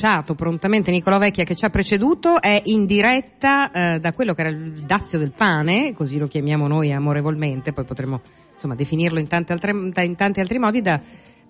Annunciato prontamente Nicolò Vecchia che ci ha preceduto è in diretta eh, da quello che era il Dazio del Pane, così lo chiamiamo noi amorevolmente, poi potremmo insomma definirlo in, altre, in tanti altri modi, da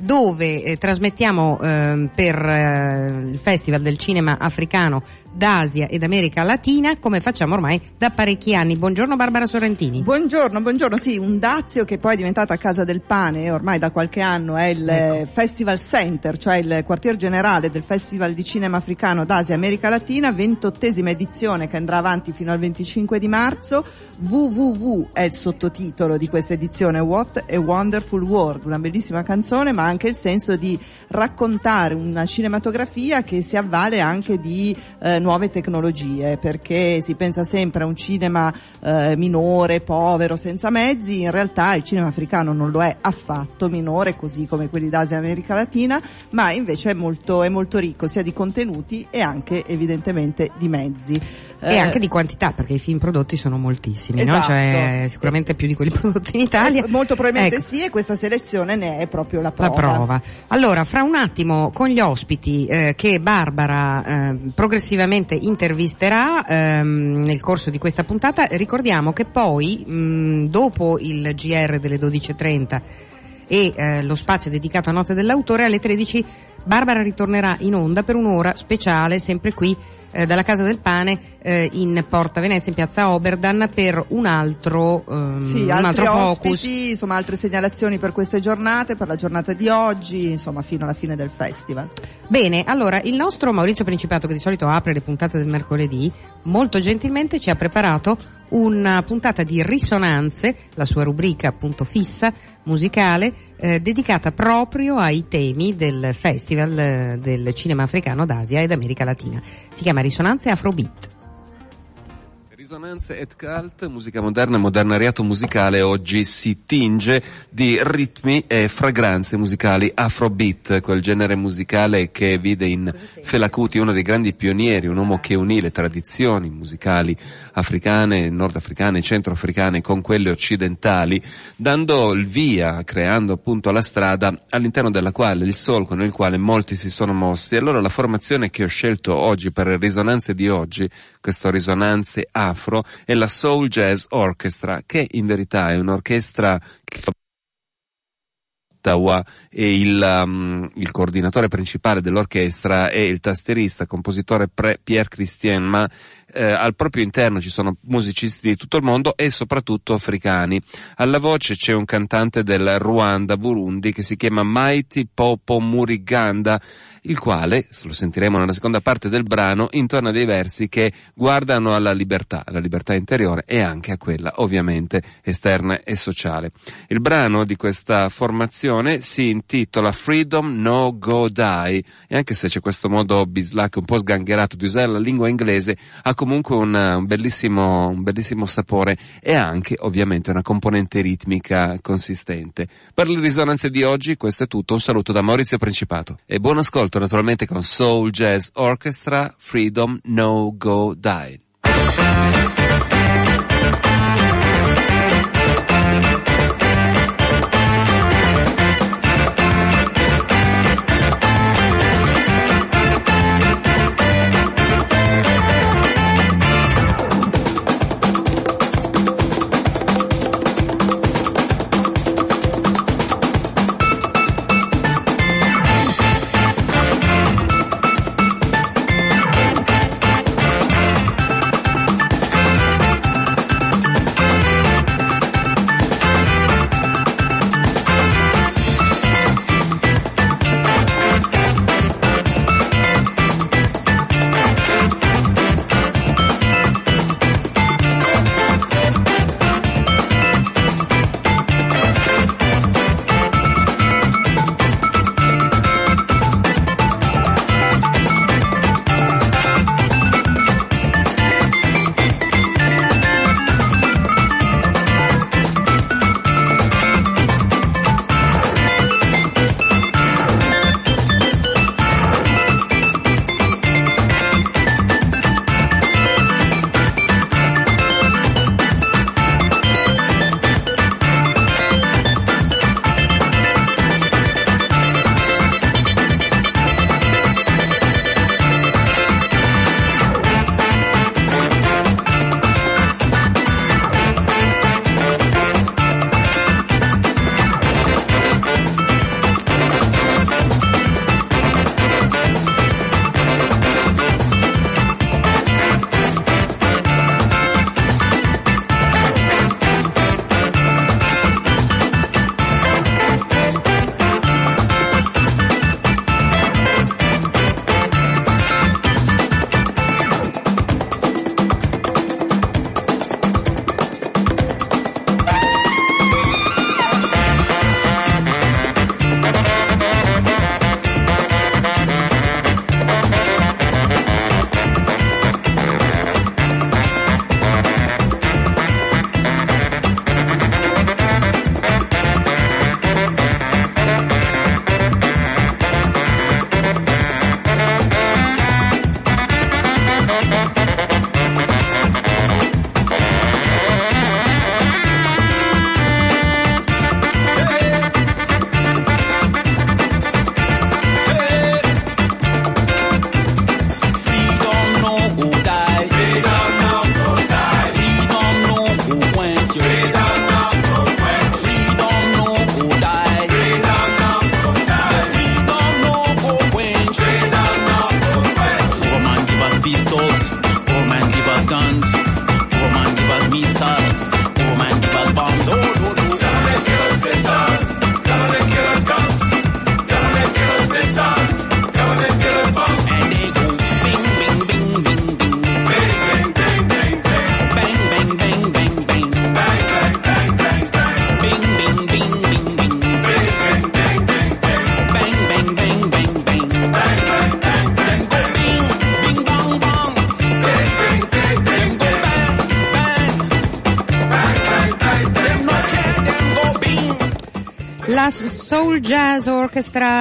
dove eh, trasmettiamo eh, per eh, il Festival del Cinema Africano d'Asia ed America Latina, come facciamo ormai da parecchi anni. Buongiorno Barbara Sorrentini. Buongiorno, buongiorno. Sì, un Dazio che poi è diventata Casa del Pane, ormai da qualche anno è il ecco. Festival Center, cioè il quartier generale del Festival di Cinema Africano d'Asia e America Latina, ventottesima edizione che andrà avanti fino al 25 di marzo. WWW è il sottotitolo di questa edizione, What a Wonderful World, una bellissima canzone, ma anche il senso di raccontare una cinematografia che si avvale anche di eh, nuove tecnologie, perché si pensa sempre a un cinema eh, minore, povero, senza mezzi, in realtà il cinema africano non lo è affatto minore, così come quelli d'Asia e America Latina, ma invece è molto, è molto ricco sia di contenuti e anche evidentemente di mezzi. E eh, anche di quantità, perché i film prodotti sono moltissimi, esatto. no? Cioè, sicuramente più di quelli prodotti in Italia. Molto probabilmente ecco. sì, e questa selezione ne è proprio la prova. La prova. Allora, fra un attimo, con gli ospiti eh, che Barbara eh, progressivamente intervisterà ehm, nel corso di questa puntata, ricordiamo che poi, mh, dopo il GR delle 12.30, e eh, lo spazio dedicato a Notte dell'Autore alle 13 Barbara ritornerà in onda per un'ora speciale sempre qui eh, dalla Casa del Pane eh, in Porta Venezia, in piazza Oberdan, per un altro, ehm, sì, un altro focus. Ospiti, insomma, altre segnalazioni per queste giornate, per la giornata di oggi, insomma, fino alla fine del festival. Bene, allora, il nostro Maurizio Principato, che di solito apre le puntate del mercoledì, molto gentilmente ci ha preparato una puntata di risonanze, la sua rubrica appunto fissa, musicale, eh, dedicata proprio ai temi del Festival eh, del Cinema Africano d'Asia ed America Latina. Si chiama Risonanze Afrobeat. Risonanze et cult, musica moderna e modernariato musicale oggi si tinge di ritmi e fragranze musicali afrobeat, quel genere musicale che vide in Fela Kuti uno dei grandi pionieri, un uomo che unì le tradizioni musicali africane, nordafricane, centroafricane con quelle occidentali, dando il via, creando appunto la strada all'interno della quale, il solco nel quale molti si sono mossi. Allora la formazione che ho scelto oggi per le risonanze di oggi, questo risonanze afro, è la Soul Jazz Orchestra, che in verità è un'orchestra che fa Ottawa e il, um, il, coordinatore principale dell'orchestra è il tastierista, compositore pre- Pierre Christian, ma eh, al proprio interno ci sono musicisti di tutto il mondo e soprattutto africani. Alla voce c'è un cantante del Ruanda, Burundi, che si chiama Mighty Popo Muriganda, il quale, se lo sentiremo nella seconda parte del brano, intona dei versi che guardano alla libertà, alla libertà interiore e anche a quella ovviamente esterna e sociale. Il brano di questa formazione si intitola Freedom No Go Die e anche se c'è questo modo bislacco un po' sgangherato di usare la lingua inglese, ha comunque un, un, bellissimo, un bellissimo sapore e anche ovviamente una componente ritmica consistente. Per le risonanze di oggi questo è tutto, un saluto da Maurizio Principato e buon ascolto naturalmente con Soul Jazz Orchestra Freedom No Go Die.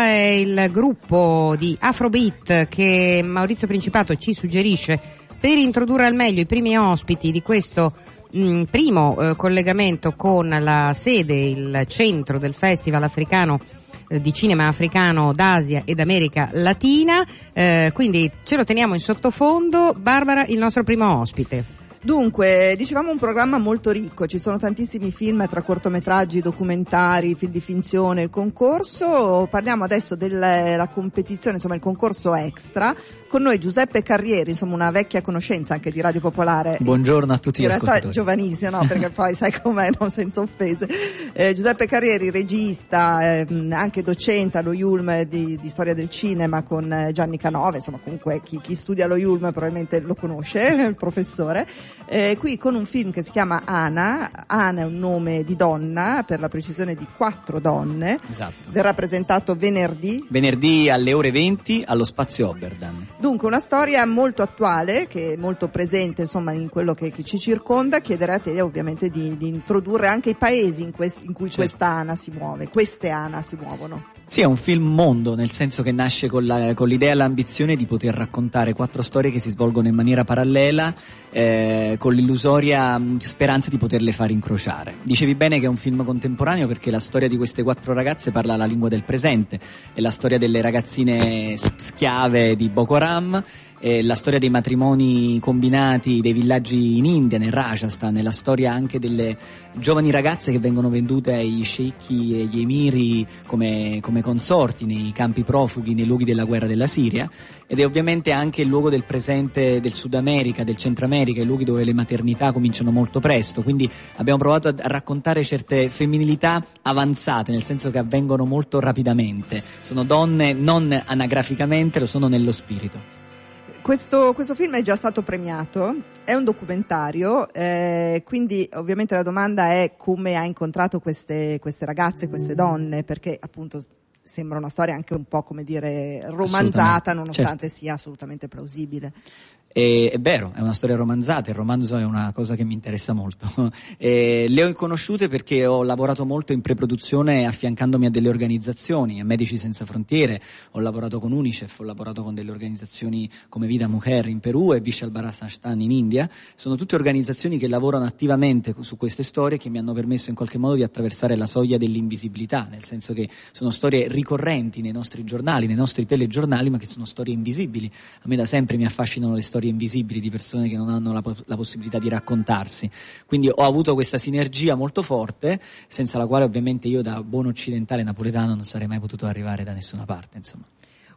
È il gruppo di Afrobeat che Maurizio Principato ci suggerisce per introdurre al meglio i primi ospiti di questo mh, mm, primo eh, collegamento con la sede, il centro del Festival africano eh, di cinema africano d'Asia ed America Latina, eh, quindi ce lo teniamo in sottofondo. Barbara, il nostro primo ospite. Dunque, dicevamo un programma molto ricco, ci sono tantissimi film tra cortometraggi, documentari, film di finzione, il concorso, parliamo adesso della competizione, insomma il concorso extra, con noi Giuseppe Carrieri, insomma una vecchia conoscenza anche di Radio Popolare. Buongiorno a tutti In gli realtà ascoltatori. giovanissimo, no? Perché poi sai com'è, no? senza offese. Eh, Giuseppe Carrieri, regista, ehm, anche docente allo Yulm di, di storia del cinema con eh, Gianni Canove, insomma comunque chi, chi studia allo Yulm probabilmente lo conosce, il professore. Eh, qui con un film che si chiama Ana, Ana è un nome di donna, per la precisione di quattro donne, Esatto. verrà presentato venerdì Venerdì alle ore 20 allo Spazio Oberdan. Dunque, una storia molto attuale, che è molto presente insomma in quello che, che ci circonda, chiederei a te ovviamente di, di introdurre anche i paesi in, quest- in cui Certo. questa ANA si muove, queste ANA si muovono. Sì, è un film mondo, nel senso che nasce con, la- con l'idea e l'ambizione di poter raccontare quattro storie che si svolgono in maniera parallela, eh, con l'illusoria mh, speranza di poterle far incrociare. Dicevi bene che è un film contemporaneo perché la storia di queste quattro ragazze parla la lingua del presente, è la storia delle ragazzine schiave di Boko Haram, è la storia dei matrimoni combinati dei villaggi in India, nel Rajasthan, è la storia anche delle giovani ragazze che vengono vendute ai sceicchi e agli emiri come, come consorti nei campi profughi, nei luoghi della guerra della Siria. Ed è ovviamente anche il luogo del presente del Sud America, del Centro America, i luoghi dove le maternità cominciano molto presto, quindi abbiamo provato a raccontare certe femminilità avanzate, nel senso che avvengono molto rapidamente, sono donne non anagraficamente, lo sono nello spirito. Questo, questo film è già stato premiato, è un documentario, eh, quindi ovviamente la domanda è come ha incontrato queste, queste ragazze, queste donne, perché appunto sembra una storia anche un po' come dire romanzata, nonostante certo. sia assolutamente plausibile. E, è vero, è una storia romanzata, il romanzo è una cosa che mi interessa molto. E le ho conosciute perché ho lavorato molto in preproduzione affiancandomi a delle organizzazioni, a Medici Senza Frontiere, ho lavorato con Unicef, ho lavorato con delle organizzazioni come Vida Mujer in Perù e Vishal Bharasashtan in India. Sono tutte organizzazioni che lavorano attivamente su queste storie che mi hanno permesso in qualche modo di attraversare la soglia dell'invisibilità, nel senso che sono storie ricorrenti nei nostri giornali, nei nostri telegiornali, ma che sono storie invisibili. A me da sempre mi affascinano le storie invisibili di persone che non hanno la, la possibilità di raccontarsi. Quindi ho avuto questa sinergia molto forte, senza la quale ovviamente io da buon occidentale napoletano non sarei mai potuto arrivare da nessuna parte, insomma.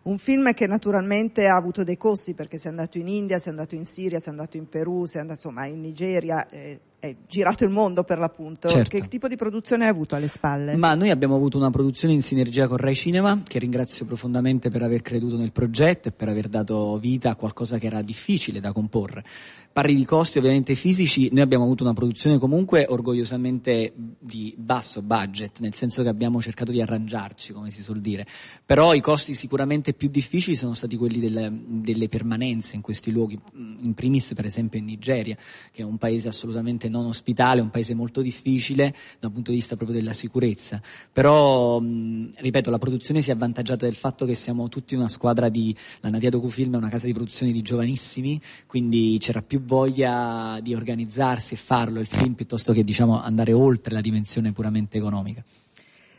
Un film che naturalmente ha avuto dei costi perché sei andato in India, sei andato in Siria, sei andato in Perù, sei andato insomma in Nigeria, eh, è girato il mondo per l'appunto. Certo. Che tipo di produzione hai avuto alle spalle? Ma noi abbiamo avuto una produzione in sinergia con Rai Cinema, che ringrazio profondamente per aver creduto nel progetto e per aver dato vita a qualcosa che era difficile da comporre. Parli di costi ovviamente fisici, noi abbiamo avuto una produzione comunque orgogliosamente di basso budget, nel senso che abbiamo cercato di arrangiarci, come si suol dire. Però i costi sicuramente più difficili sono stati quelli delle, delle permanenze in questi luoghi, in primis per esempio in Nigeria, che è un paese assolutamente non ospitale, un paese molto difficile dal punto di vista proprio della sicurezza. Però, mh, ripeto, la produzione si è avvantaggiata del fatto che siamo tutti una squadra di, la Nadia Docufilm è una casa di produzione di giovanissimi, quindi c'era più voglia di organizzarsi e farlo il film piuttosto che diciamo andare oltre la dimensione puramente economica.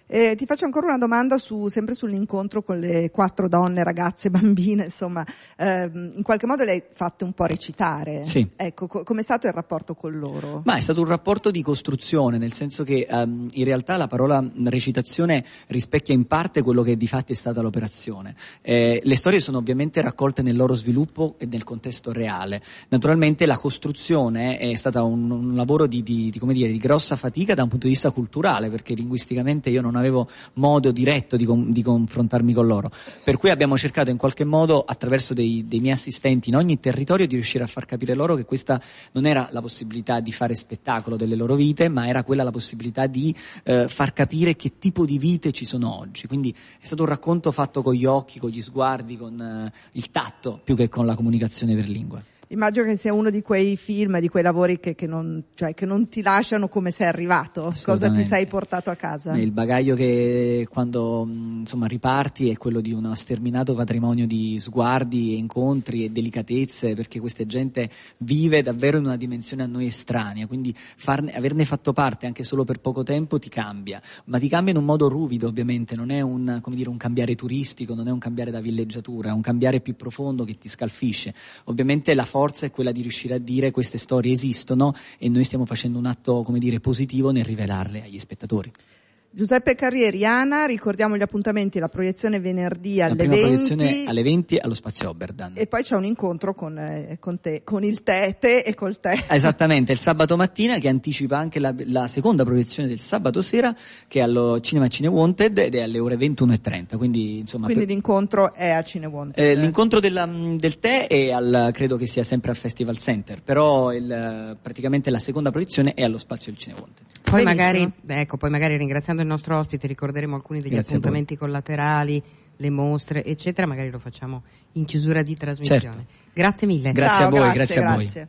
Eh, ti faccio ancora una domanda su, sempre sull'incontro con le quattro donne, ragazze, bambine, insomma, ehm, in qualche modo le hai fatte un po' recitare. Sì. Ecco, co- com'è stato il rapporto con loro? Ma è stato un rapporto di costruzione, nel senso che ehm, in realtà la parola recitazione rispecchia in parte quello che di fatti è stata l'operazione. Eh, le storie sono ovviamente raccolte nel loro sviluppo e nel contesto reale. Naturalmente la costruzione è stata un, un lavoro di, di- di, come dire, di grossa fatica da un punto di vista culturale, perché linguisticamente io non avevo modo diretto di, con- di confrontarmi con loro. Per cui abbiamo cercato in qualche modo, attraverso dei, dei miei assistenti in ogni territorio, di riuscire a far capire loro che questa non era la possibilità di fare spettacolo delle loro vite, ma era quella la possibilità di eh, far capire che tipo di vite ci sono oggi. Quindi è stato un racconto fatto con gli occhi, con gli sguardi, con eh, il tatto, più che con la comunicazione per lingua. Immagino che sia uno di quei film, di quei lavori che, che, non, cioè, che non, ti lasciano come sei arrivato. Cosa ti sei portato a casa? Il bagaglio che quando insomma, riparti è quello di uno sterminato patrimonio di sguardi, incontri e delicatezze, perché questa gente vive davvero in una dimensione a noi estranea, quindi farne, averne fatto parte anche solo per poco tempo ti cambia, ma ti cambia in un modo ruvido ovviamente, non è un, dire, un cambiare turistico, non è un cambiare da villeggiatura, è un cambiare più profondo che ti scalfisce. Ovviamente la forza è quella di riuscire a dire queste storie esistono e noi stiamo facendo un atto, come dire, positivo nel rivelarle agli spettatori. Giuseppe Carrieri, Ana, ricordiamo gli appuntamenti, la proiezione venerdì alle la 20. proiezione alle 20 allo Spazio Oberdan. E poi c'è un incontro con, eh, con, te, con il tè, te e col tè. Esattamente, il sabato mattina che anticipa anche la, la seconda proiezione del sabato sera che è allo Cinema Cine Wanted ed è alle ore 21.30. Quindi, insomma, quindi per... l'incontro è a Cine Wanted. Eh, l'incontro della, del tè è al, credo che sia sempre al Festival Center, però il, praticamente la seconda proiezione è allo Spazio del Cine Wanted. Poi magari, ecco, poi magari ringraziando il nostro ospite ricorderemo alcuni degli Grazie appuntamenti collaterali, le mostre, eccetera, magari lo facciamo in chiusura di trasmissione. Certo. Grazie mille. Grazie Ciao, a voi, grazie, grazie a voi. Grazie.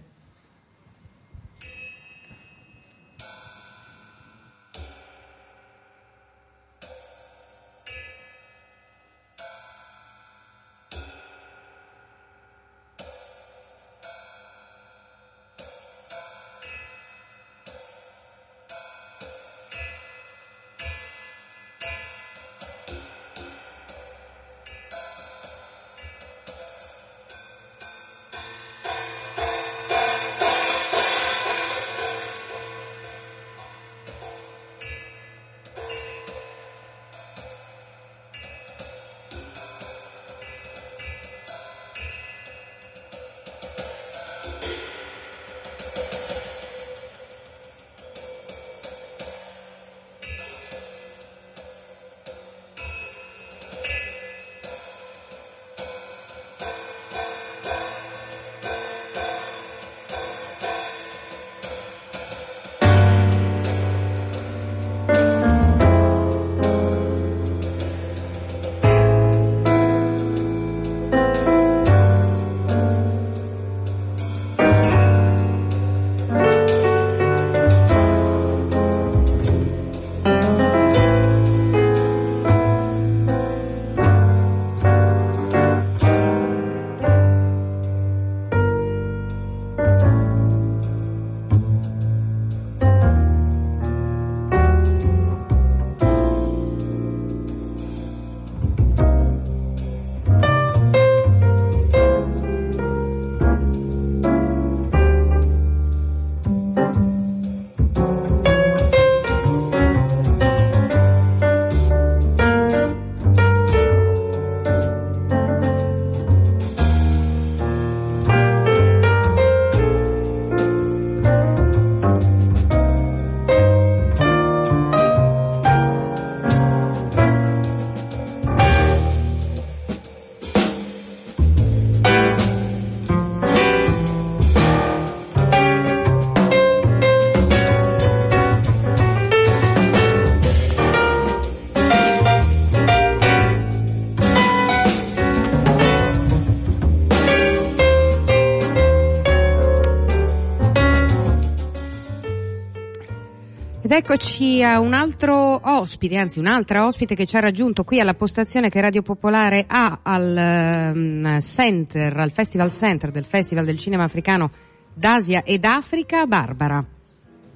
Eccoci a un altro ospite, anzi un'altra ospite che ci ha raggiunto qui alla postazione che Radio Popolare ha al um, center, al Festival Center del Festival del Cinema Africano d'Asia ed Africa, Barbara.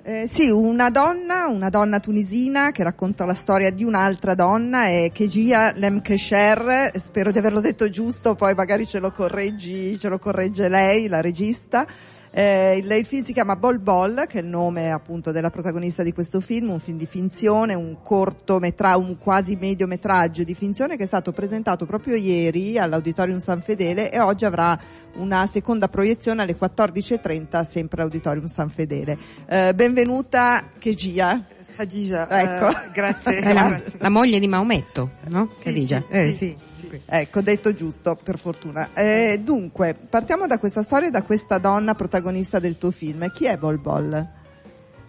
Eh, sì, una donna, una donna tunisina che racconta la storia di un'altra donna, è Kejia Lemkesher, spero di averlo detto giusto, poi magari ce lo correggi, ce lo corregge lei, la regista. Eh, il, il, film si chiama Bol Bol, che è il nome appunto della protagonista di questo film, un film di finzione, un cortometraggio, un quasi mediometraggio di finzione che è stato presentato proprio ieri all'Auditorium San Fedele e oggi avrà una seconda proiezione alle 14.30 sempre all'Auditorium San Fedele. Eh, benvenuta Kejia. Khadija, ecco. Eh, grazie. La, la, moglie di Maometto, no? Sì, Khadija. Sì, eh, sì. Sì. Ecco, detto giusto, per fortuna. Eh, dunque, partiamo da questa storia e da questa donna protagonista del tuo film. Chi è Bol Bol?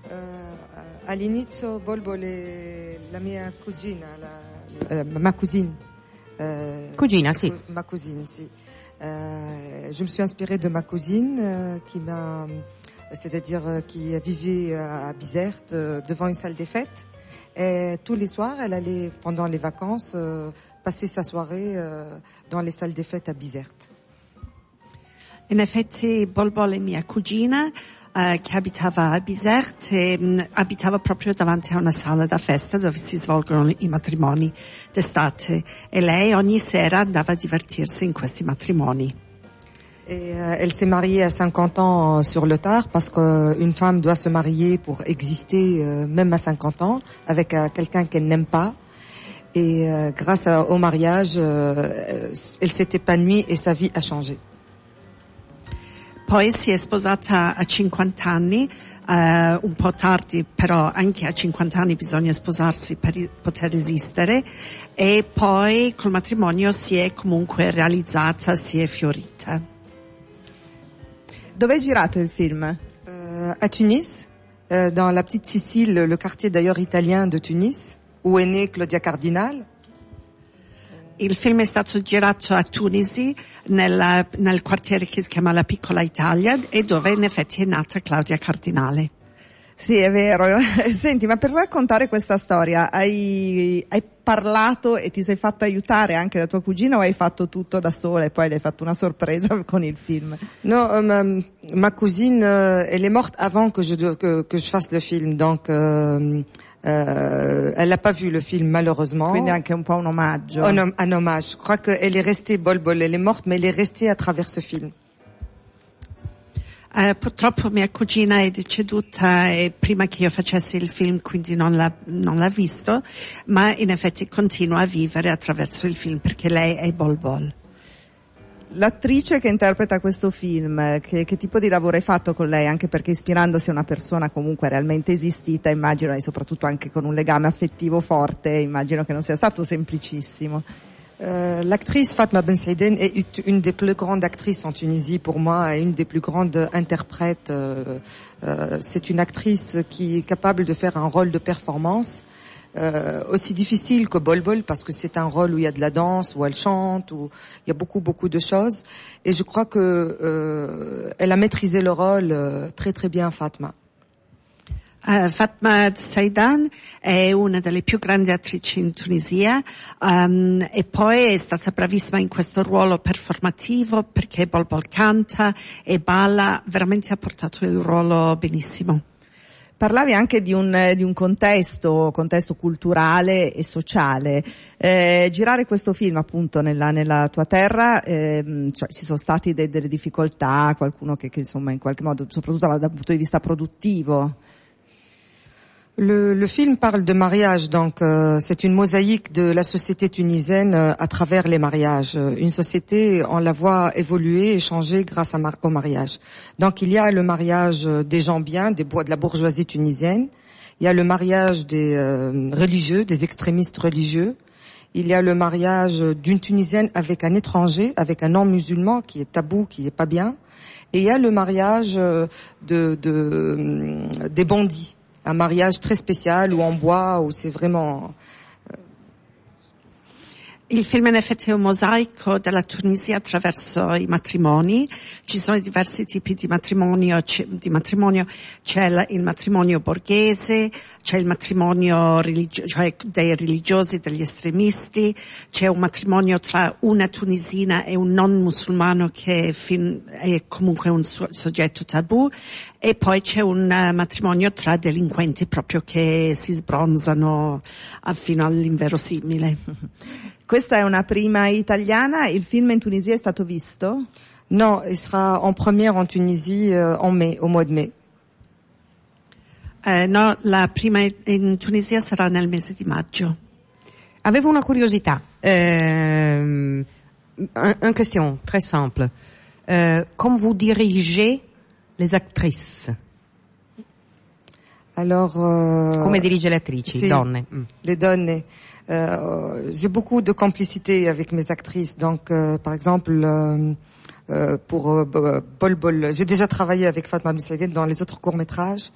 Uh, all'inizio Bol Bol è la mia cugina, la, uh, ma cugina. Uh, cugina, sì. Ma cugina, sì. Euh, je me suis inspirée de ma cousine euh, qui m'a, c'est-à-dire euh, qui vivait à Bizerte euh, devant une salle des fêtes. Et tous les soirs, elle allait pendant les vacances euh, passer sa soirée euh, dans les salles des fêtes à Bizerte. In effetti Bolbol è mia cugina eh, che abitava a Bizerte e mh, abitava proprio davanti a una sala da festa dove si svolgono i matrimoni d'estate e lei ogni sera andava a divertirsi in questi matrimoni. Et euh, elle s'est mariée à 50 ans euh, sur le tard parce qu'une femme doit se marier pour exister euh, même à 50 ans avec euh, quelqu'un qu'elle n'aime pas. Et euh, grâce à- au mariage, euh, elle s'est épanouie et sa vie a changé. Poi si è sposata a 50 anni, eh, un po' tardi, però anche a 50 anni bisogna sposarsi per poter esistere e poi col matrimonio si è comunque realizzata, si è fiorita. Dove è girato il film? Euh, à Tunis, euh, dans la petite Sicile, le quartier d'ailleurs italien de Tunis, où est née Claudia Cardinal. Il film è stato girato a Tunisi, nella- nel quartiere che si chiama La Piccola Italia e dove in effetti è nata Claudia Cardinale. Sì, è vero. Senti, ma per raccontare questa storia hai, hai parlato e ti sei fatta aiutare anche da tua cugina o hai fatto tutto da sola e poi le hai fatto una sorpresa con il film? Non, euh, ma, ma cousine, euh, elle est morte avant que je que, que je fasse le film, donc euh, euh, elle n'a pas vu le film malheureusement. Quindi anche un po' un omaggio. Un, un hommage. Je crois qu'elle est restée bol bol, elle est morte, mais elle est restée à travers ce film. Eh, purtroppo mia cugina è deceduta eh, prima che io facessi il film, quindi non l'ha, non l'ha visto, ma in effetti continua a vivere attraverso il film perché lei è Bol Bol. L'attrice che interpreta questo film, che, che tipo di lavoro hai fatto con lei? Anche perché ispirandosi a una persona comunque realmente esistita, immagino, e soprattutto anche con un legame affettivo forte, immagino che non sia stato semplicissimo. Euh, L'actrice Fatma Ben est ut- une des plus grandes actrices en Tunisie pour moi et une des plus grandes interprètes. Euh, euh, C'est une actrice qui est capable de faire un rôle de performance euh, aussi difficile que Bol Bol parce que c'est un rôle où il y a de la danse, où elle chante, où il y a beaucoup beaucoup de choses. Et je crois que euh, elle a maîtrisé le rôle euh, très très bien, Fatma. Eh, Fatma Saidan è una delle più grandi attrici in Tunisia ehm, e poi è stata bravissima in questo ruolo performativo perché Bol Bol canta e balla, veramente ha portato il ruolo benissimo. Parlavi anche di un, di un contesto, contesto culturale e sociale. Eh, girare questo film appunto nella, nella tua terra, ehm, cioè, ci sono stati de- delle difficoltà, qualcuno che, che insomma in qualche modo, soprattutto dal, dal punto di vista produttivo. Le, film parle de mariage, donc euh, c'est une mosaïque de la société tunisienne euh, à travers les mariages. Euh, Une société, on la voit évoluer et changer grâce au mariage. Donc il y a le mariage des gens bien, des bois de la bourgeoisie tunisienne. Il y a le mariage des religieux, des extrémistes religieux. Il y a le mariage d'une Tunisienne avec un étranger, avec un non-musulman qui est tabou, qui est pas bien. Et il y a le mariage hum, des bandits un mariage très spécial où on boit, où c'est vraiment... Il film in effetti è un mosaico della Tunisia attraverso i matrimoni. Ci sono diversi tipi di matrimonio, di matrimonio. c'è il matrimonio borghese, c'è il matrimonio religio- cioè dei religiosi, degli estremisti, c'è un matrimonio tra una tunisina e un non musulmano che è, comunque un so- soggetto tabù e poi c'è un eh, matrimonio tra delinquenti proprio che si sbronzano ah, fino all'inverosimile. Questa è una prima italiana, il film in Tunisia è stato visto? Non, il sera en première en Tunisie euh, en mai, au mois de mai. Eh, no, la prima in Tunisia sarà nel mese di maggio. Avevo una curiosità. Euh, un, une question très simple. Euh, comme vous dirigez les actrices, Alors... euh, come dirige le attrici, sì. donne? Mm. les donne. Euh, j'ai beaucoup de complicité avec mes actrices. Donc, euh, par exemple, euh, pour Bol Bol, j'ai déjà travaillé avec Fatma Bissaïden dans les autres courts-métrages.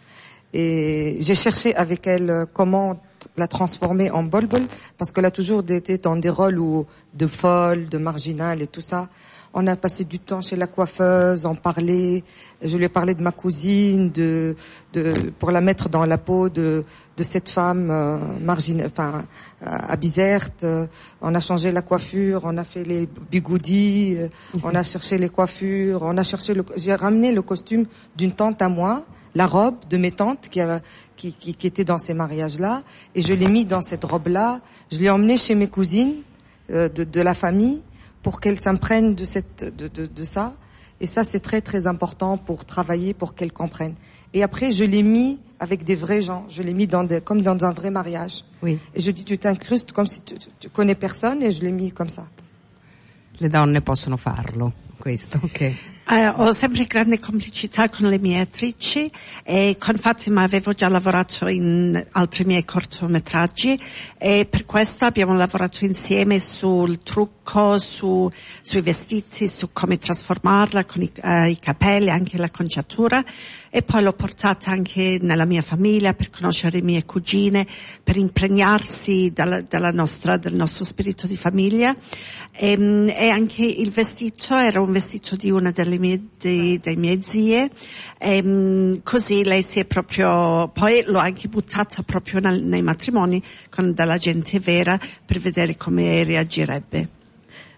Et j'ai cherché avec elle comment la transformer en Bol Bol, parce qu'elle a toujours été dans des rôles de folle, de marginale et tout ça. On a passé du temps chez la coiffeuse, on parlait. Je lui ai parlé de ma cousine, de, de pour la mettre dans la peau de, de cette femme euh, marginale, enfin à Bizerte. On a changé la coiffure, on a fait les bigoudis, euh, on a cherché les coiffures, on a cherché le. J'ai ramené le costume d'une tante à moi la robe de mes tantes qui, qui, qui, qui était dans ces mariages-là, et je l'ai mis dans cette robe-là. Je l'ai emmenée chez mes cousines euh, de, de, la famille pour qu'elles s'imprègnent de, cette, de, de, de ça. Et ça, c'est très très important pour travailler, pour qu'elles comprennent. Et après, je l'ai mis avec des vrais gens. Je l'ai mis dans des, comme dans un vrai mariage. Oui. Et je dis, tu t'incrustes comme si tu, tu, connais personne, et je l'ai mis comme ça. Le donne possono farlo, questo, ok. Eh, ho sempre grande complicità con le mie attrici e con Fatima avevo già lavorato in altri miei cortometraggi e per questo abbiamo lavorato insieme sul trucco, su, sui vestiti, su come trasformarla con i, uh, i capelli, anche la conciatura e poi l'ho portata anche nella mia famiglia per conoscere le mie cugine, per impregnarsi dalla, dalla nostra, del nostro spirito di famiglia. E, ehm, e anche il vestito era un vestito di una delle mie, dei, dei miei zie, e, um, così lei si è proprio, poi l'ho anche buttata proprio nel, nei matrimoni con della gente vera per vedere come reagirebbe.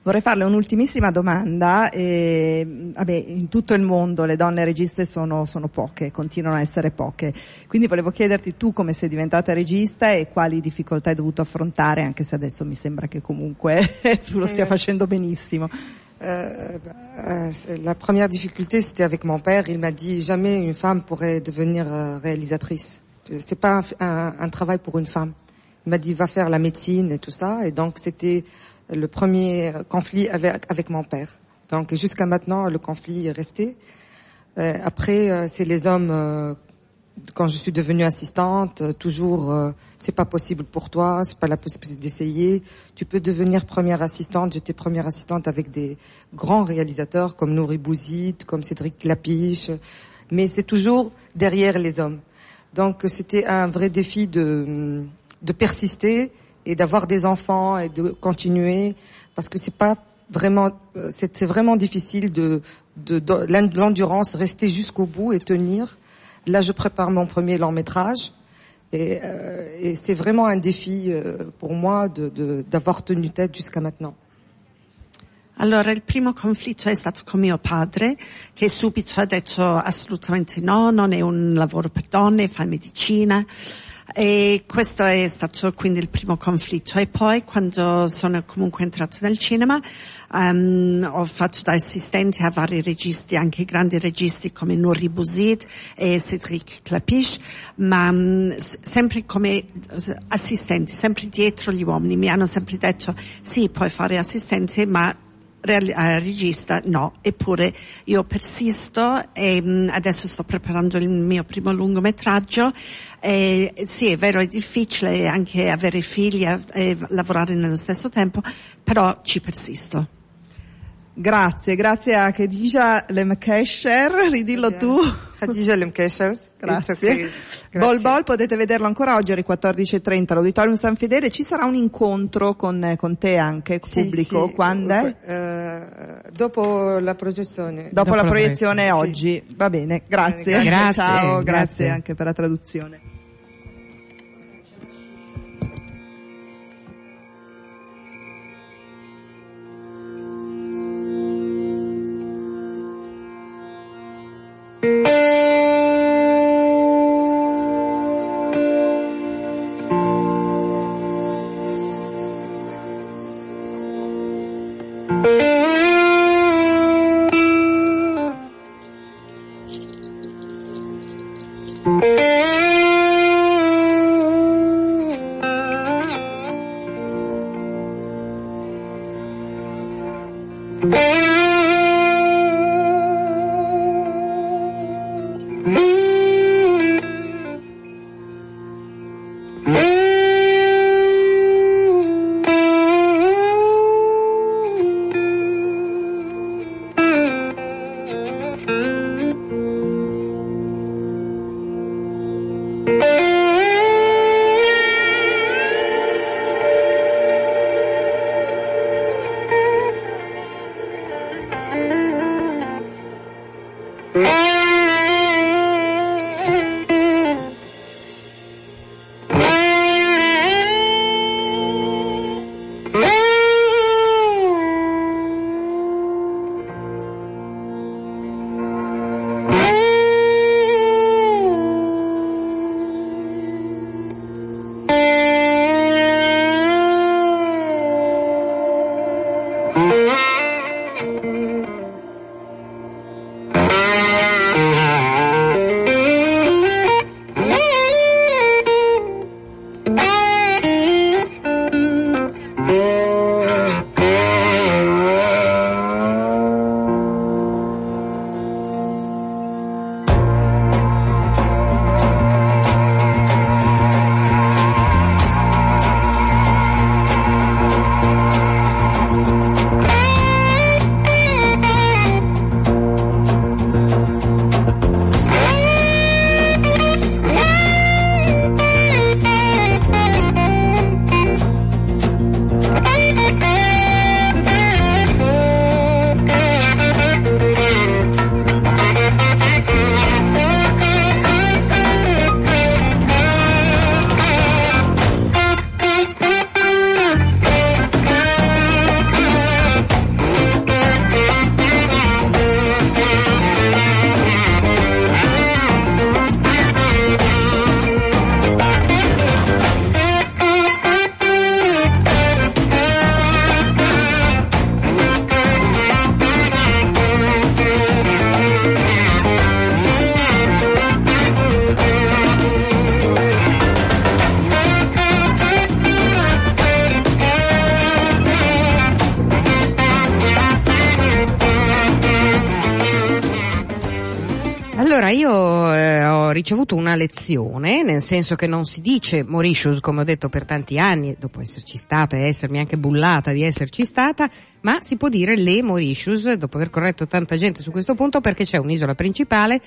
Vorrei farle un'ultimissima domanda. Eh, vabbè, in tutto il mondo le donne registe sono, sono, poche, continuano a essere poche. Quindi volevo chiederti tu come sei diventata regista e quali difficoltà hai dovuto affrontare, anche se adesso mi sembra che comunque tu lo stia eh. facendo benissimo. Euh, la première difficulté, c'était avec mon père. Il m'a dit jamais une femme pourrait devenir euh, réalisatrice. C'est pas un, un, travail pour une femme. Il m'a dit va faire la médecine et tout ça. Et donc c'était le premier conflit avec, avec mon père. Donc jusqu'à maintenant, le conflit est resté. Euh, après, euh, c'est les hommes. Quand je suis devenue assistante, euh, toujours, euh, c'est pas possible pour toi, c'est pas la possibilité d'essayer. Tu peux devenir première assistante. J'étais première assistante avec des grands réalisateurs comme Nouri Bouzid, comme Cédric Lapiche, mais c'est toujours derrière les hommes. Donc c'était un vrai défi de, de persister et d'avoir des enfants et de continuer parce que c'est pas vraiment euh, c'est vraiment difficile de de, de l'endurance rester jusqu'au bout et tenir là je prépare mon premier long métrage et, euh, et c'est vraiment un défi euh, pour moi d'avoir tenu tête jusqu'à maintenant Allora, il primo conflitto è stato con mio padre, che subito ha detto assolutamente no, non è un lavoro per donne, fai medicina. E questo è stato quindi il primo conflitto. E poi quando sono comunque entrata nel cinema um, ho fatto da assistente a vari registi, anche grandi registi come Nouri Bouzid e Cédric Clapiche, ma um, sempre come assistenti, sempre dietro gli uomini. Mi hanno sempre detto sì, puoi fare assistente, ma real- eh, regista? No, eppure io persisto e mm, adesso sto preparando il mio primo lungometraggio. E sì è vero è difficile anche avere figli e lavorare nello stesso tempo, però ci persisto. Grazie, grazie a Khadija Lemkesher, ridillo tu. Khadija Lemkesher. Grazie. Bol Bol potete vederlo ancora oggi alle 14.30 all'Auditorium San Fedele. Ci sarà un incontro con, con te anche, sì, pubblico, sì. quando è? Uh, dopo la proiezione. Dopo, dopo la, proiezione, proiezione oggi. Sì. Va bene, grazie. grazie. Ciao, grazie. grazie anche per la traduzione. Ricevuto una lezione, nel senso che non si dice Mauritius, come ho detto per tanti anni, dopo esserci stata e essermi anche bullata di esserci stata, ma si può dire le Mauritius, dopo aver corretto tanta gente su questo punto, perché c'è un'isola principale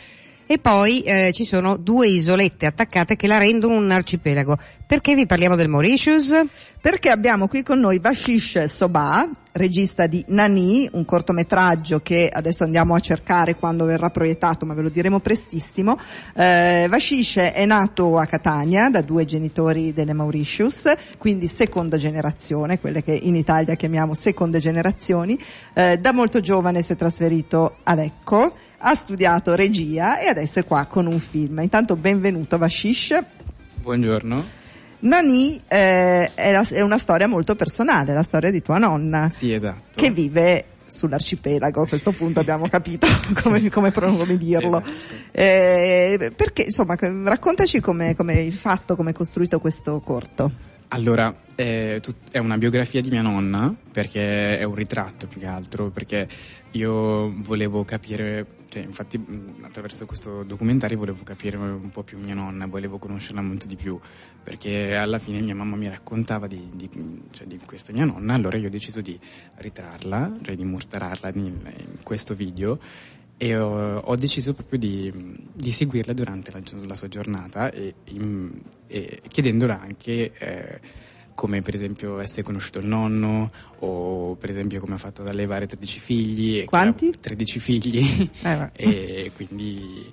e poi eh, ci sono due isolette attaccate che la rendono un arcipelago. Perché vi parliamo del Mauritius? Perché abbiamo qui con noi Vashish Soba, regista di Nani, un cortometraggio che adesso andiamo a cercare quando verrà proiettato, ma ve lo diremo prestissimo. Eh, Vashish è nato a Catania da due genitori delle Mauritius, quindi seconda generazione, quelle che in Italia chiamiamo seconde generazioni. Eh, da molto giovane si è trasferito a Lecco ha studiato regia e adesso è qua con un film. Intanto benvenuto Vashish. Buongiorno. Nani eh, è, la, è, una storia molto personale, la storia di tua nonna. Sì, esatto. Che vive sull'arcipelago, a questo punto abbiamo capito come, come, come dirlo. Esatto. Eh, perché, insomma, raccontaci come hai fatto, come hai costruito questo corto. Allora, è, tut- è, una biografia di mia nonna, perché è un ritratto più che altro, perché io volevo capire, cioè infatti attraverso questo documentario volevo capire un po' più mia nonna, volevo conoscerla molto di più, perché alla fine mia mamma mi raccontava di, di, cioè di questa mia nonna, allora io ho deciso di ritrarla, cioè di mostrarla in, in questo video e ho, ho, deciso proprio di, di seguirla durante la, la, sua giornata e, in, e chiedendola anche eh, come per esempio essere conosciuto il nonno o per esempio come ha fatto ad allevare 13 figli. Quanti? 13 figli eh, e quindi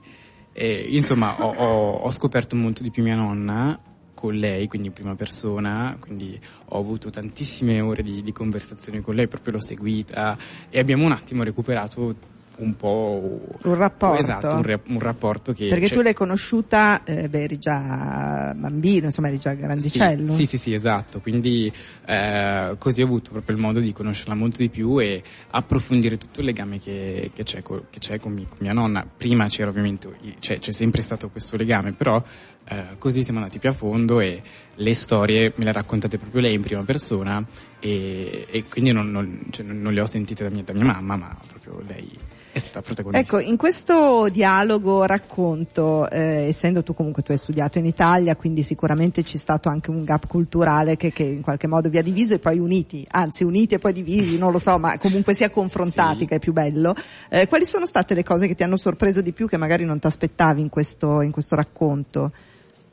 e, insomma ho, ho, ho scoperto molto di più mia nonna con lei, quindi in prima persona, quindi ho avuto tantissime ore di, di conversazione con lei, proprio l'ho seguita e abbiamo un attimo recuperato un po' un rapporto, esatto, un, un rapporto che perché tu l'hai conosciuta, eh, beh, eri già bambino, insomma, eri già grandicello. Sì, sì, sì, sì esatto. Quindi eh, così ho avuto proprio il modo di conoscerla molto di più e approfondire tutto il legame che, che, c'è, co, che c'è con, mi, con, mia nonna. Prima c'era ovviamente, c'è, c'è sempre stato questo legame, però eh, così siamo andati più a fondo e le storie me le ha raccontate proprio lei in prima persona e, e quindi non, non, cioè, non, le ho sentite da mia, da mia mamma, ma proprio lei è stata protagonista. Ecco, in questo dialogo racconto, eh, essendo tu comunque tu hai studiato in Italia, quindi sicuramente c'è stato anche un gap culturale che, che, in qualche modo vi ha diviso e poi uniti, anzi uniti e poi divisi, non lo so, ma comunque sia confrontati sì. che è più bello. Eh, quali sono state le cose che ti hanno sorpreso di più che magari non ti aspettavi in questo, in questo racconto?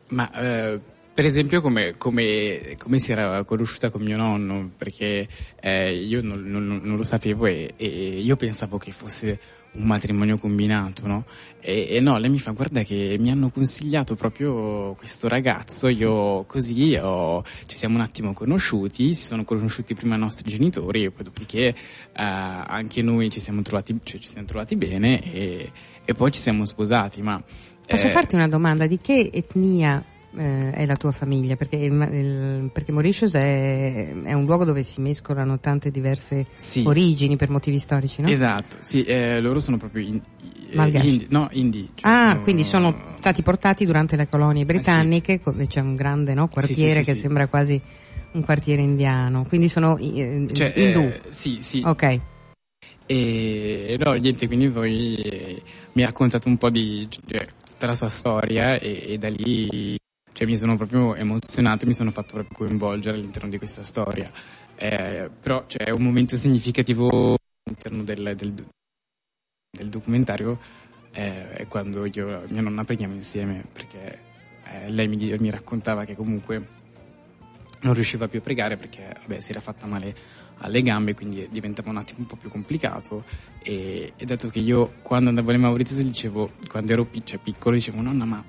Ma eh, per esempio come, come, come, si era conosciuta con mio nonno, perché eh, io non, non, non, lo sapevo e, e, io pensavo che fosse un matrimonio combinato, no? E, e, no, lei mi fa guarda che mi hanno consigliato proprio questo ragazzo, io così ho, ci siamo un attimo conosciuti, si sono conosciuti prima i nostri genitori e poi dopodiché eh, anche noi ci siamo trovati, cioè, ci siamo trovati bene e, e poi ci siamo sposati, ma... Posso eh, farti una domanda? Di che etnia eh, è la tua famiglia? Perché, il, perché Mauritius è, è, un luogo dove si mescolano tante diverse sì. origini per motivi storici, no? Esatto, sì, eh, loro sono proprio in, eh, indi, no, indi. Cioè ah, sono... quindi sono stati portati durante le colonie britanniche, eh sì. c'è un grande no, quartiere sì, che sembra quasi un quartiere indiano, quindi sono eh, cioè, indù. Eh, sì, sì. Ok. E no, niente, quindi poi mi ha raccontato un po' di cioè, tutta la sua storia e, e da lì cioè, mi sono proprio emozionato e mi sono fatto proprio coinvolgere all'interno di questa storia. Eh, però cioè, è un momento significativo all'interno del, del, del documentario eh, è quando io e mia nonna preghiamo insieme perché eh, lei mi, mi, raccontava che comunque non riusciva più a pregare perché vabbè, si era fatta male alle gambe quindi diventava un attimo un po' più complicato e, e dato che io quando andavo alle Mauritius dicevo quando ero cioè, piccolo dicevo nonna ma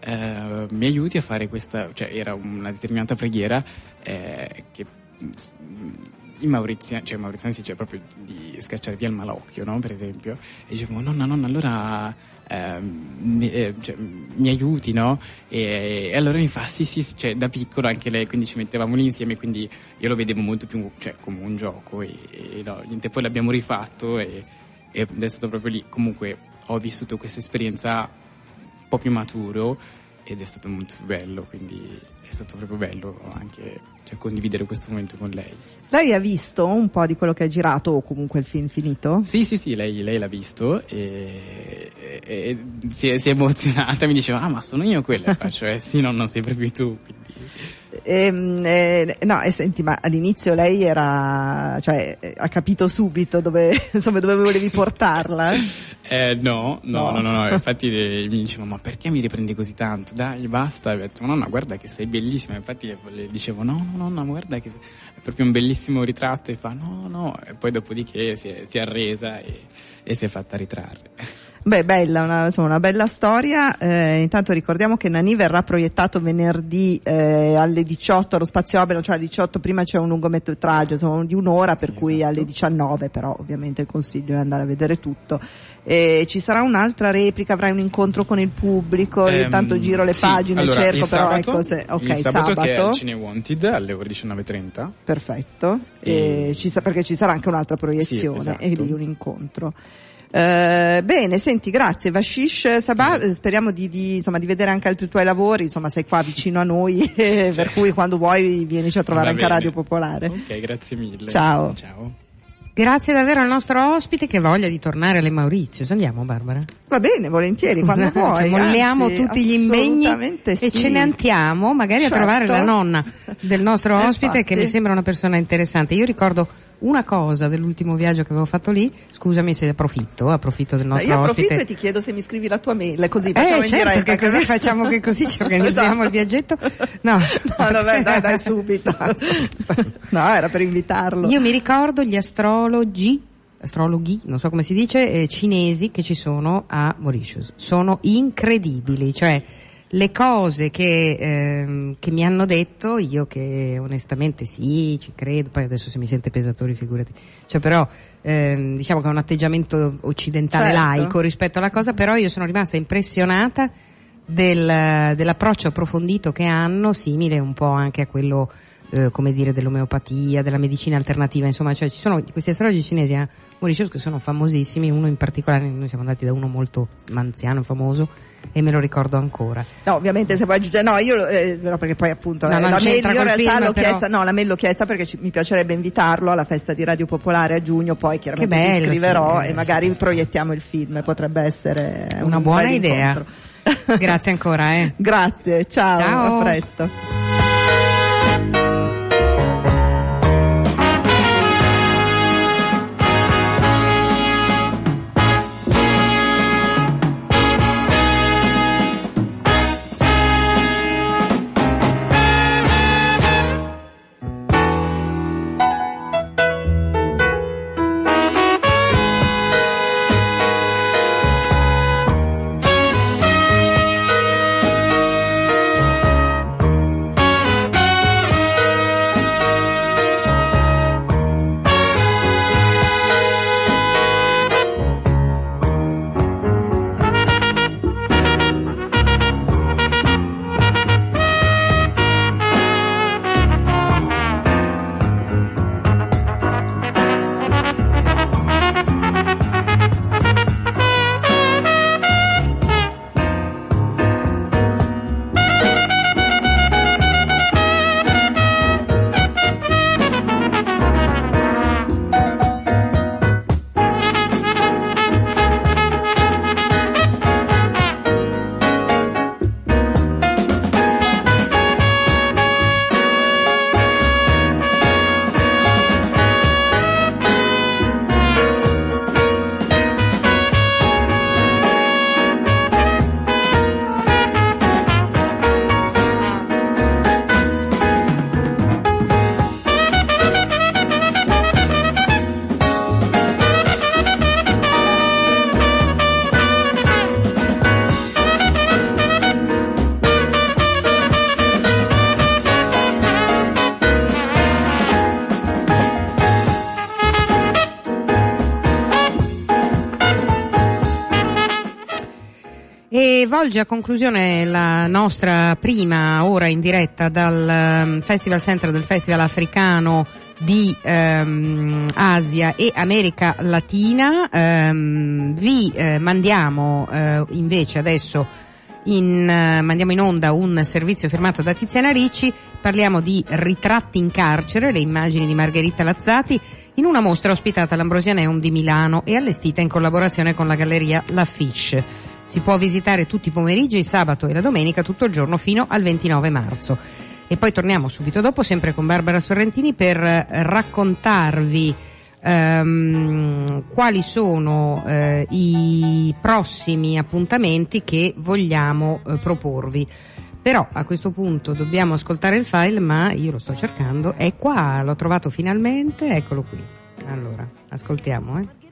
eh, mi aiuti a fare questa, cioè era una determinata preghiera eh, che mm, in Maurizia, cioè Mauriziani si dice proprio di scacciare via il malocchio, no? Per esempio. E dicevo, nonna, nonna, allora eh, mi, eh, cioè, mi, aiuti, no? E, e, allora mi fa, sì, sì, cioè da piccolo anche lei, quindi ci mettevamo lì insieme, quindi io lo vedevo molto più, cioè, come un gioco e, e no, niente, poi l'abbiamo rifatto e, ed è stato proprio lì. Comunque ho vissuto questa esperienza po' più maturo ed è stato molto bello, quindi è stato proprio bello anche cioè, condividere questo momento con lei. Lei ha visto un po' di quello che ha girato o comunque il film finito? Sì, sì, sì, lei, lei l'ha visto e, e, e si, è, si, è, emozionata, mi diceva ah ma sono io quella, eh sì, no, non sei proprio tu. Quindi... Ehm, eh, no, e senti, ma all'inizio lei era, cioè, ha capito subito dove, insomma, dove volevi portarla? Eh, no, no, no, no, no, infatti mi diceva, ma perché mi riprendi così tanto? Dai, basta. E ho detto, nonna, guarda che sei bellissima. Infatti le dicevo, no, no, nonna, guarda che è proprio un bellissimo ritratto. E fa, no, no. E poi dopodiché si è, si è arresa e, e si è fatta ritrarre. Beh, bella, una, insomma, una bella storia. Eh, intanto ricordiamo che Nani verrà proiettato venerdì eh, alle 18 allo Spazio Abeno, cioè alle 18 prima c'è un lungometraggio insomma, di un'ora, per sì, cui esatto. alle 19 però ovviamente il consiglio è andare a vedere tutto. Eh, ci sarà un'altra replica, avrai un incontro con il pubblico, ehm, intanto giro le sì, pagine, allora, cerco però sabato, ecco se... Ok, il sabato, sabato. che è Cine Wanted alle ore 19.30. Perfetto, e... Ci sa, perché ci sarà anche un'altra proiezione sì, esatto. e lì un incontro. Uh, bene, senti, grazie Vashish Sabah, mm. speriamo di, di, insomma, di, vedere anche altri tuoi lavori, insomma sei qua vicino a noi, per cioè. cui quando vuoi vienici a trovare anche a Radio Popolare. Ok, grazie mille. Ciao. Ciao. Grazie davvero al nostro ospite che voglia di tornare alle Mauritius. Andiamo Barbara? Va bene, volentieri, quando vuoi. Cioè, molliamo anzi, tutti gli impegni sì. e ce ne andiamo magari certo. a trovare la nonna del nostro ospite che mi sembra una persona interessante. Io ricordo una cosa dell'ultimo viaggio che avevo fatto lì, scusami se approfitto, approfitto del nostro Io approfitto ospite. e ti chiedo se mi scrivi la tua mail, così facciamo eh, in certo, diretta. che così facciamo che così ci organizziamo Esatto. il viaggetto. No, No, vabbè, dai, dai, subito. No, era per invitarlo. Io mi ricordo gli astrologi, astrologhi, non so come si dice, eh, cinesi che ci sono a Mauritius. Sono incredibili, cioè le cose che, ehm, che mi hanno detto, io che onestamente sì, ci credo, poi adesso se mi sente pesatori figurati, cioè però ehm, diciamo che è un atteggiamento occidentale Certo. laico rispetto alla cosa, però io sono rimasta impressionata del- dell'approccio approfondito che hanno, simile un po' anche a quello eh, come dire dell'omeopatia, della medicina alternativa, insomma, cioè ci sono questi astrologi cinesi a Mauritius che sono famosissimi, uno in particolare, noi siamo andati da uno molto anziano, famoso e me lo ricordo ancora. No, ovviamente se vuoi aggiungere, no, io, eh, però perché poi appunto No, eh, la mail io in realtà film, l'ho però- chiesta, no, la mail l'ho chiesta perché ci- mi piacerebbe invitarlo alla festa di Radio Popolare a giugno, poi chiaramente Che bello, scriverò sì, e magari sì. proiettiamo il film, potrebbe essere un Una buona bel idea. Grazie ancora, eh. Grazie, ciao, Ciao. a presto. Volge a conclusione la nostra prima ora in diretta dal ehm, Festival Center del Festival Africano di ehm, Asia e America Latina. Ehm, vi eh, mandiamo eh, invece adesso in, uh, mandiamo in onda un servizio firmato da Tiziana Ricci, parliamo di Ritratti in carcere, le immagini di Margherita Lazzati, in una mostra ospitata all'Ambrosianeum di Milano e allestita in collaborazione con la galleria La Fiche. Si può visitare tutti i pomeriggi, il sabato e la domenica, tutto il giorno fino al 29 marzo. E poi torniamo subito dopo, sempre con Barbara Sorrentini, per raccontarvi ehm, quali sono eh, i prossimi appuntamenti che vogliamo eh, proporvi. Però a questo punto dobbiamo ascoltare il file, ma io lo sto cercando, è qua, l'ho trovato finalmente, eccolo qui. Allora, ascoltiamo, eh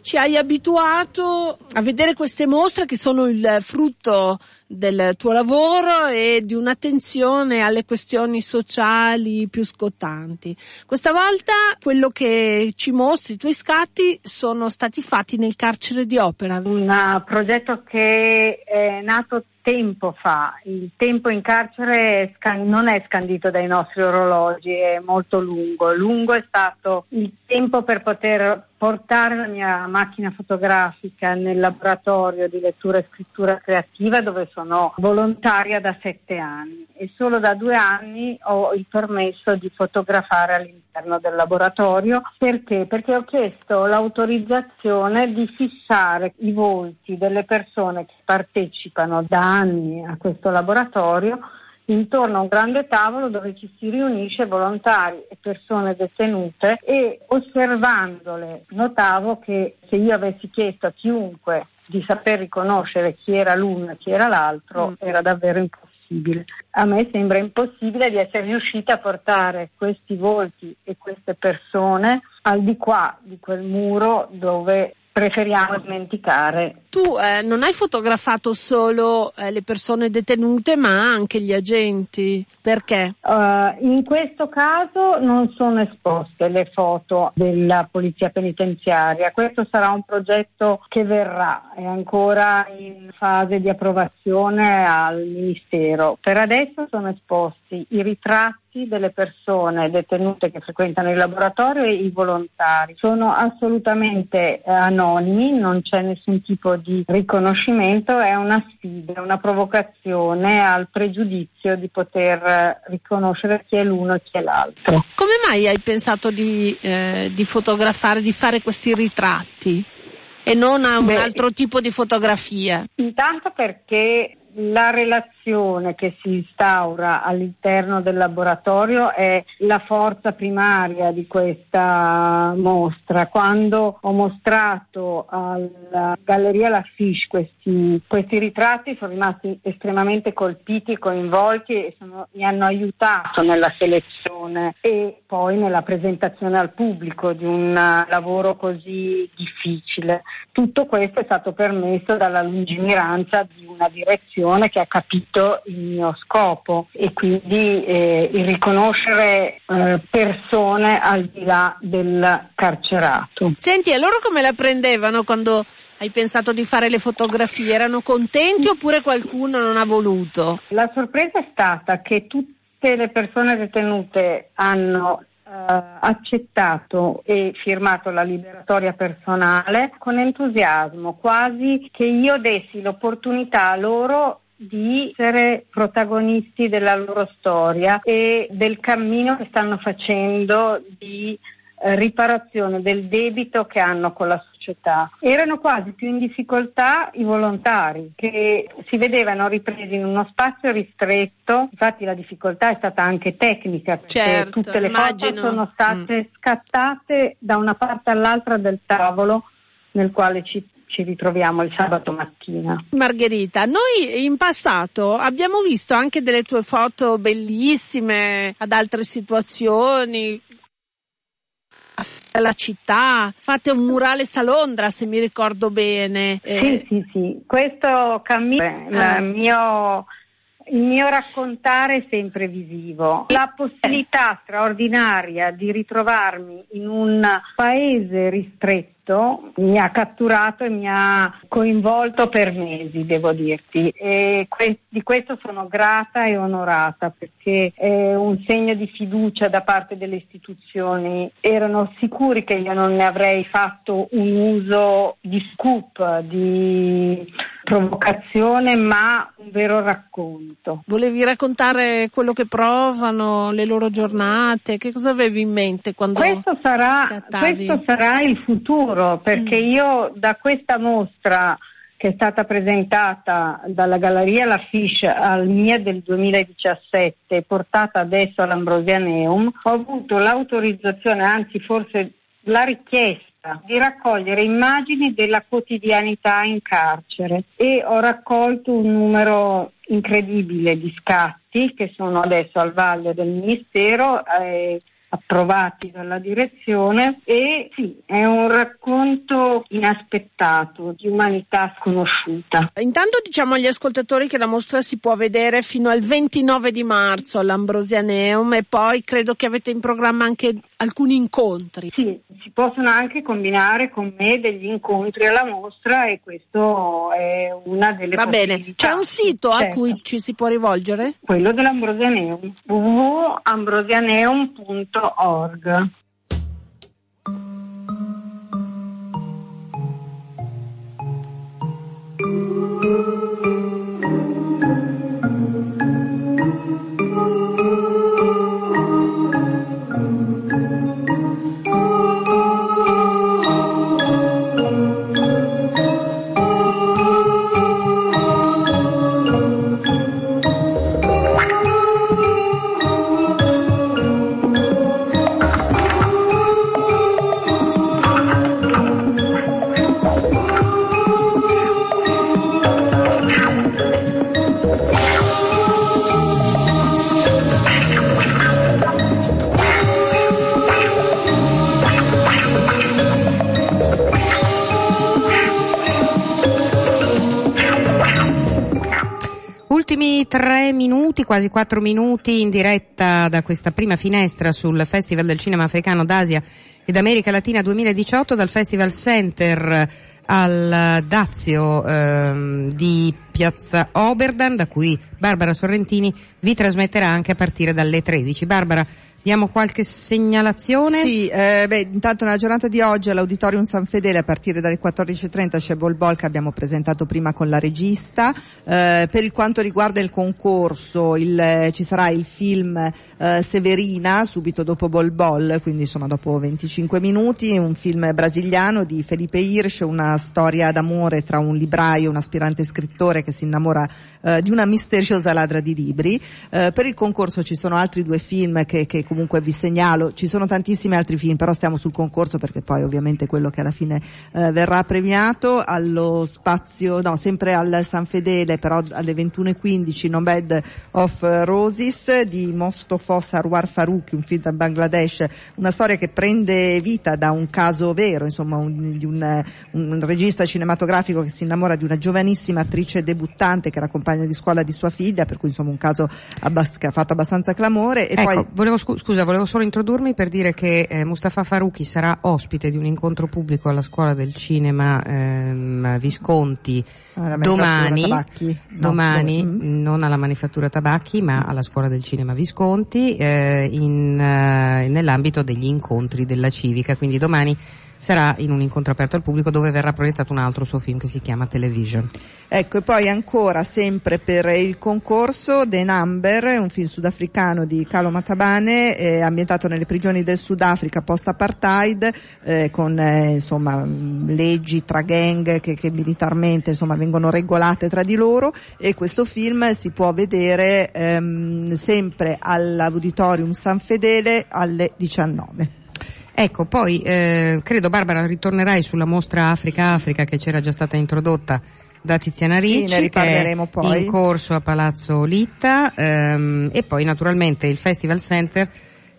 ci hai abituato a vedere queste mostre che sono il frutto del tuo lavoro e di un'attenzione alle questioni sociali più scottanti. Questa volta quello che ci mostri, i tuoi scatti, sono stati fatti nel carcere di Opera. Un progetto che è nato tempo fa. Il tempo in carcere non è scandito dai nostri orologi, è molto lungo. Lungo è stato il tempo per poter portare la mia macchina fotografica nel laboratorio di lettura e scrittura creativa dove sono volontaria da sette anni e solo da due anni ho il permesso di fotografare all'interno del laboratorio. Perché? Perché ho chiesto l'autorizzazione di fissare i volti delle persone che partecipano da anni a questo laboratorio intorno a un grande tavolo dove ci si riunisce volontari e persone detenute e osservandole notavo che se io avessi chiesto a chiunque di saper riconoscere chi era l'uno e chi era l'altro mm. era davvero impossibile. A me sembra impossibile di essere riuscita a portare questi volti e queste persone al di qua di quel muro dove preferiamo dimenticare. Tu eh, non hai fotografato solo eh, le persone detenute ma anche gli agenti, perché? Uh, in questo caso non sono esposte le foto della polizia penitenziaria, questo sarà un progetto che verrà, è ancora in fase di approvazione al Ministero. Per adesso sono esposti i ritratti delle persone detenute che frequentano il laboratorio e i volontari. Sono assolutamente eh, anonimi, non c'è nessun tipo di riconoscimento, è una sfida, una provocazione al pregiudizio di poter riconoscere chi è l'uno e chi è l'altro. Come mai hai pensato di, eh, di fotografare, di fare questi ritratti? E non a un Beh, altro tipo di fotografia? Intanto perché la relazione che si instaura all'interno del laboratorio è la forza primaria di questa mostra. Quando ho mostrato alla Galleria La Fiche questi, questi ritratti sono rimasti estremamente colpiti e coinvolti e sono, mi hanno aiutato nella selezione e poi nella presentazione al pubblico di un lavoro così difficile. Tutto questo è stato permesso dalla lungimiranza di una direzione che ha capito il mio scopo e quindi eh, il riconoscere eh, persone al di là del carcerato. Senti, e loro come la prendevano quando hai pensato di fare le fotografie? Erano contenti oppure qualcuno non ha voluto? La sorpresa è stata che tutte le persone detenute hanno eh, accettato e firmato la liberatoria personale con entusiasmo, quasi che io dessi l'opportunità loro di essere protagonisti della loro storia e del cammino che stanno facendo di eh, riparazione del debito che hanno con la società. Erano quasi più in difficoltà i volontari che si vedevano ripresi in uno spazio ristretto, infatti la difficoltà è stata anche tecnica perché certo, tutte le immagino. foto sono state mm. scattate da una parte all'altra del tavolo nel quale ci ci ritroviamo il sabato mattina. Margherita, noi in passato abbiamo visto anche delle tue foto bellissime ad altre situazioni, la città, fate un murale a Londra se mi ricordo bene. Eh. Sì, sì, sì, questo cammino, ah. il, mio, il mio raccontare è sempre visivo. La possibilità straordinaria di ritrovarmi in un paese ristretto mi ha catturato e mi ha coinvolto per mesi, devo dirti. E que- di questo sono grata e onorata perché è un segno di fiducia da parte delle istituzioni. Erano sicuri che io non ne avrei fatto un uso di scoop, di provocazione ma un vero racconto. Volevi raccontare quello che provano, le loro giornate? Che cosa avevi in mente quando questo sarà, questo sarà il futuro perché mm. io da questa mostra che è stata presentata dalla Galleria La Fiche al MIA del 2017 e portata adesso all'Ambrosianeum, ho avuto l'autorizzazione, anzi forse la richiesta di raccogliere immagini della quotidianità in carcere e ho raccolto un numero incredibile di scatti che sono adesso al vaglio del Ministero. Eh, approvati dalla direzione e sì, è un racconto inaspettato di umanità sconosciuta. Intanto diciamo agli ascoltatori che la mostra si può vedere fino al 29 di marzo all'Ambrosianeum e poi credo che avete in programma anche alcuni incontri. Sì, si possono anche combinare con me degli incontri alla mostra e questo è una delle Va bene, c'è un sito certo. a cui ci si può rivolgere? Quello dell'Ambrosianeum, www.ambrosianeum.com org. tre minuti, quasi quattro minuti in diretta da questa prima finestra sul Festival del Cinema Africano d'Asia ed America Latina 2018 dal Festival Center al Dazio ehm, di Piazza Oberdan da cui Barbara Sorrentini vi trasmetterà anche a partire dalle 13. Barbara, Diamo qualche segnalazione? Sì, eh, beh, intanto nella giornata di oggi all'Auditorium San Fedele a partire dalle 14.30 c'è Bol Bol che abbiamo presentato prima con la regista. Eh, per quanto riguarda il concorso il, eh, ci sarà il film eh, Severina subito dopo Bol Bol, quindi insomma dopo 25 minuti, un film brasiliano di Felipe Hirsch, una storia d'amore tra un libraio e un aspirante scrittore che si innamora eh, di una misteriosa ladra di libri. Eh, per il concorso ci sono altri due film che, che comunque vi segnalo, ci sono tantissimi altri film, però stiamo sul concorso perché poi ovviamente quello che alla fine verrà premiato allo spazio, no, sempre al San Fedele, però alle 21.15 No Bed of Roses di Mostofa Sarwar Farouk, un film da Bangladesh, una storia che prende vita da un caso vero, insomma, un, di un, un regista cinematografico che si innamora di una giovanissima attrice debuttante che era compagna di scuola di sua figlia, per cui insomma un caso abbas- che ha fatto abbastanza clamore. E ecco, poi... volevo scu- scusa, volevo solo introdurmi per dire che eh, Mustafa Faruqi sarà ospite di un incontro pubblico alla scuola del cinema ehm, Visconti ah, domani, tabacchi. domani no, non alla manifattura tabacchi ma alla scuola del cinema Visconti in, eh, nell'ambito degli incontri della civica, quindi domani sarà in un incontro aperto al pubblico dove verrà proiettato un altro suo film che si chiama Television. Ecco, e poi ancora sempre per il concorso The Number, un film sudafricano di Carlo Matabane, eh, ambientato nelle prigioni del Sudafrica post-apartheid, eh, con eh, insomma leggi tra gang che, che militarmente insomma vengono regolate tra di loro e questo film si può vedere ehm, sempre all'Auditorium San Fedele alle 19. Ecco, poi eh, credo Barbara ritornerai sulla mostra Africa Africa che c'era già stata introdotta da Tiziana Ricci sì, che poi. in corso a Palazzo Litta ehm, e poi naturalmente il Festival Center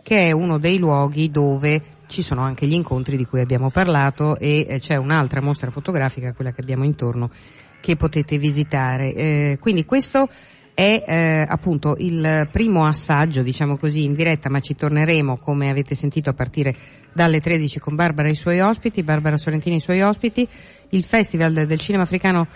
che è uno dei luoghi dove ci sono anche gli incontri di cui abbiamo parlato e eh, c'è un'altra mostra fotografica, quella che abbiamo intorno, che potete visitare. Eh, quindi questo è eh, appunto il primo assaggio, diciamo così, in diretta, ma ci torneremo, come avete sentito, a partire dalle 13 con Barbara e i suoi ospiti, Barbara Sorrentini e i suoi ospiti, il Festival del Cinema Africano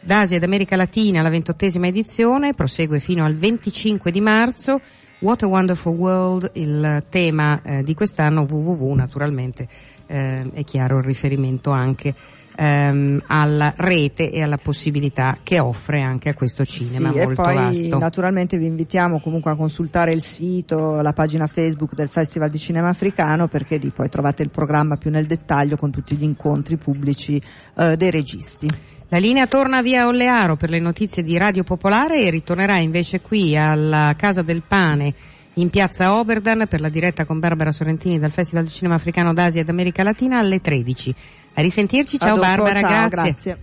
d'Asia ed America Latina, la ventottesima edizione, prosegue fino al 25 di marzo. What a Wonderful World, il tema eh, di quest'anno, www naturalmente, eh, è chiaro il riferimento anche ehm, alla rete e alla possibilità che offre anche a questo cinema sì, molto e poi vasto. naturalmente vi invitiamo comunque a consultare il sito, la pagina Facebook del Festival di Cinema Africano perché lì poi trovate il programma più nel dettaglio con tutti gli incontri pubblici eh, dei registi. La linea torna via Ollearo per le notizie di Radio Popolare e ritornerà invece qui alla Casa del Pane in piazza Oberdan per la diretta con Barbara Sorrentini dal Festival di Cinema Africano d'Asia ed America Latina alle 13. A risentirci, ciao A dopo, Barbara, ciao, grazie.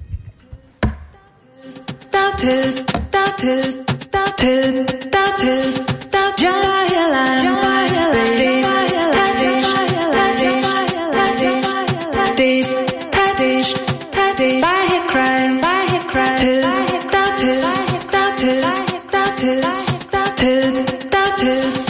Grazie.